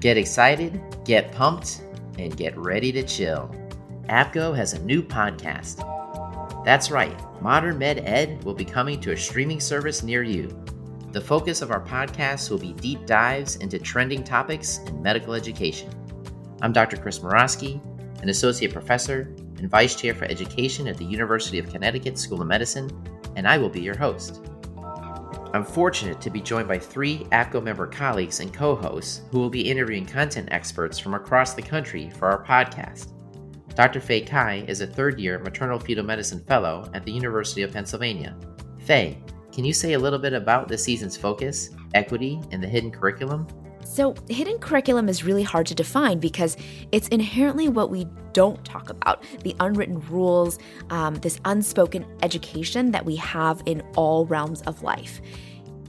Get excited, get pumped, and get ready to chill. APGO has a new podcast. That's right, Modern Med Ed will be coming to a streaming service near you. The focus of our podcast will be deep dives into trending topics in medical education. I'm Dr. Chris Morosky, an associate professor and vice chair for education at the University of Connecticut School of Medicine, and I will be your host. I'm fortunate to be joined by three APGO member colleagues and co hosts who will be interviewing content experts from across the country for our podcast. Dr. Fei Cai is a third year maternal fetal medicine fellow at the University of Pennsylvania. Fei, can you say a little bit about this season's focus, equity, and the hidden curriculum? So, hidden curriculum is really hard to define because it's inherently what we don't talk about the unwritten rules, um, this unspoken education that we have in all realms of life.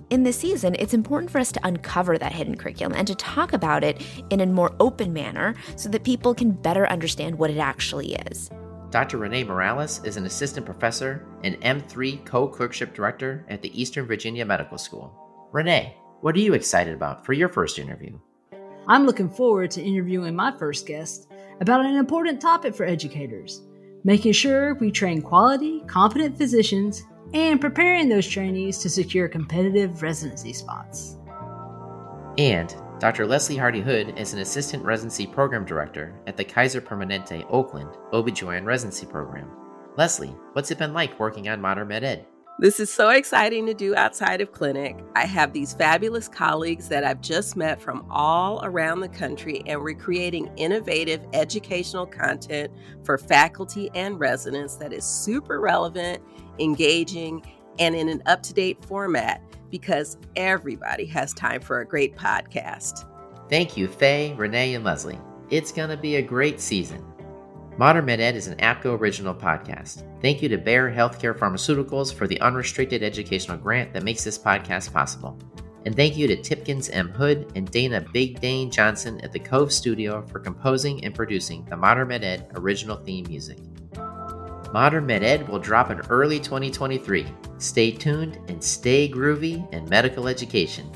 In this season, it's important for us to uncover that hidden curriculum and to talk about it in a more open manner so that people can better understand what it actually is. Dr. Renee Morales is an assistant professor and M3 co clerkship director at the Eastern Virginia Medical School. Renee, what are you excited about for your first interview? I'm looking forward to interviewing my first guest about an important topic for educators making sure we train quality, competent physicians and preparing those trainees to secure competitive residency spots. And Dr. Leslie Hardy Hood is an assistant residency program director at the Kaiser Permanente Oakland OBGYN residency program. Leslie, what's it been like working on Modern Med Ed? This is so exciting to do outside of clinic. I have these fabulous colleagues that I've just met from all around the country, and we're creating innovative educational content for faculty and residents that is super relevant, engaging, and in an up to date format because everybody has time for a great podcast. Thank you, Fei, Renee, and Leslie. It's going to be a great season. Modern Med Ed is an APGO original podcast. Thank you to Bayer Healthcare Pharmaceuticals for the unrestricted educational grant that makes this podcast possible. And thank you to Tipkins M. Hood and Dana Big Dane Johnson at the Cove Studio for composing and producing the Modern Med Ed original theme music. Modern Med Ed will drop in early 2023. Stay tuned and stay groovy in medical education.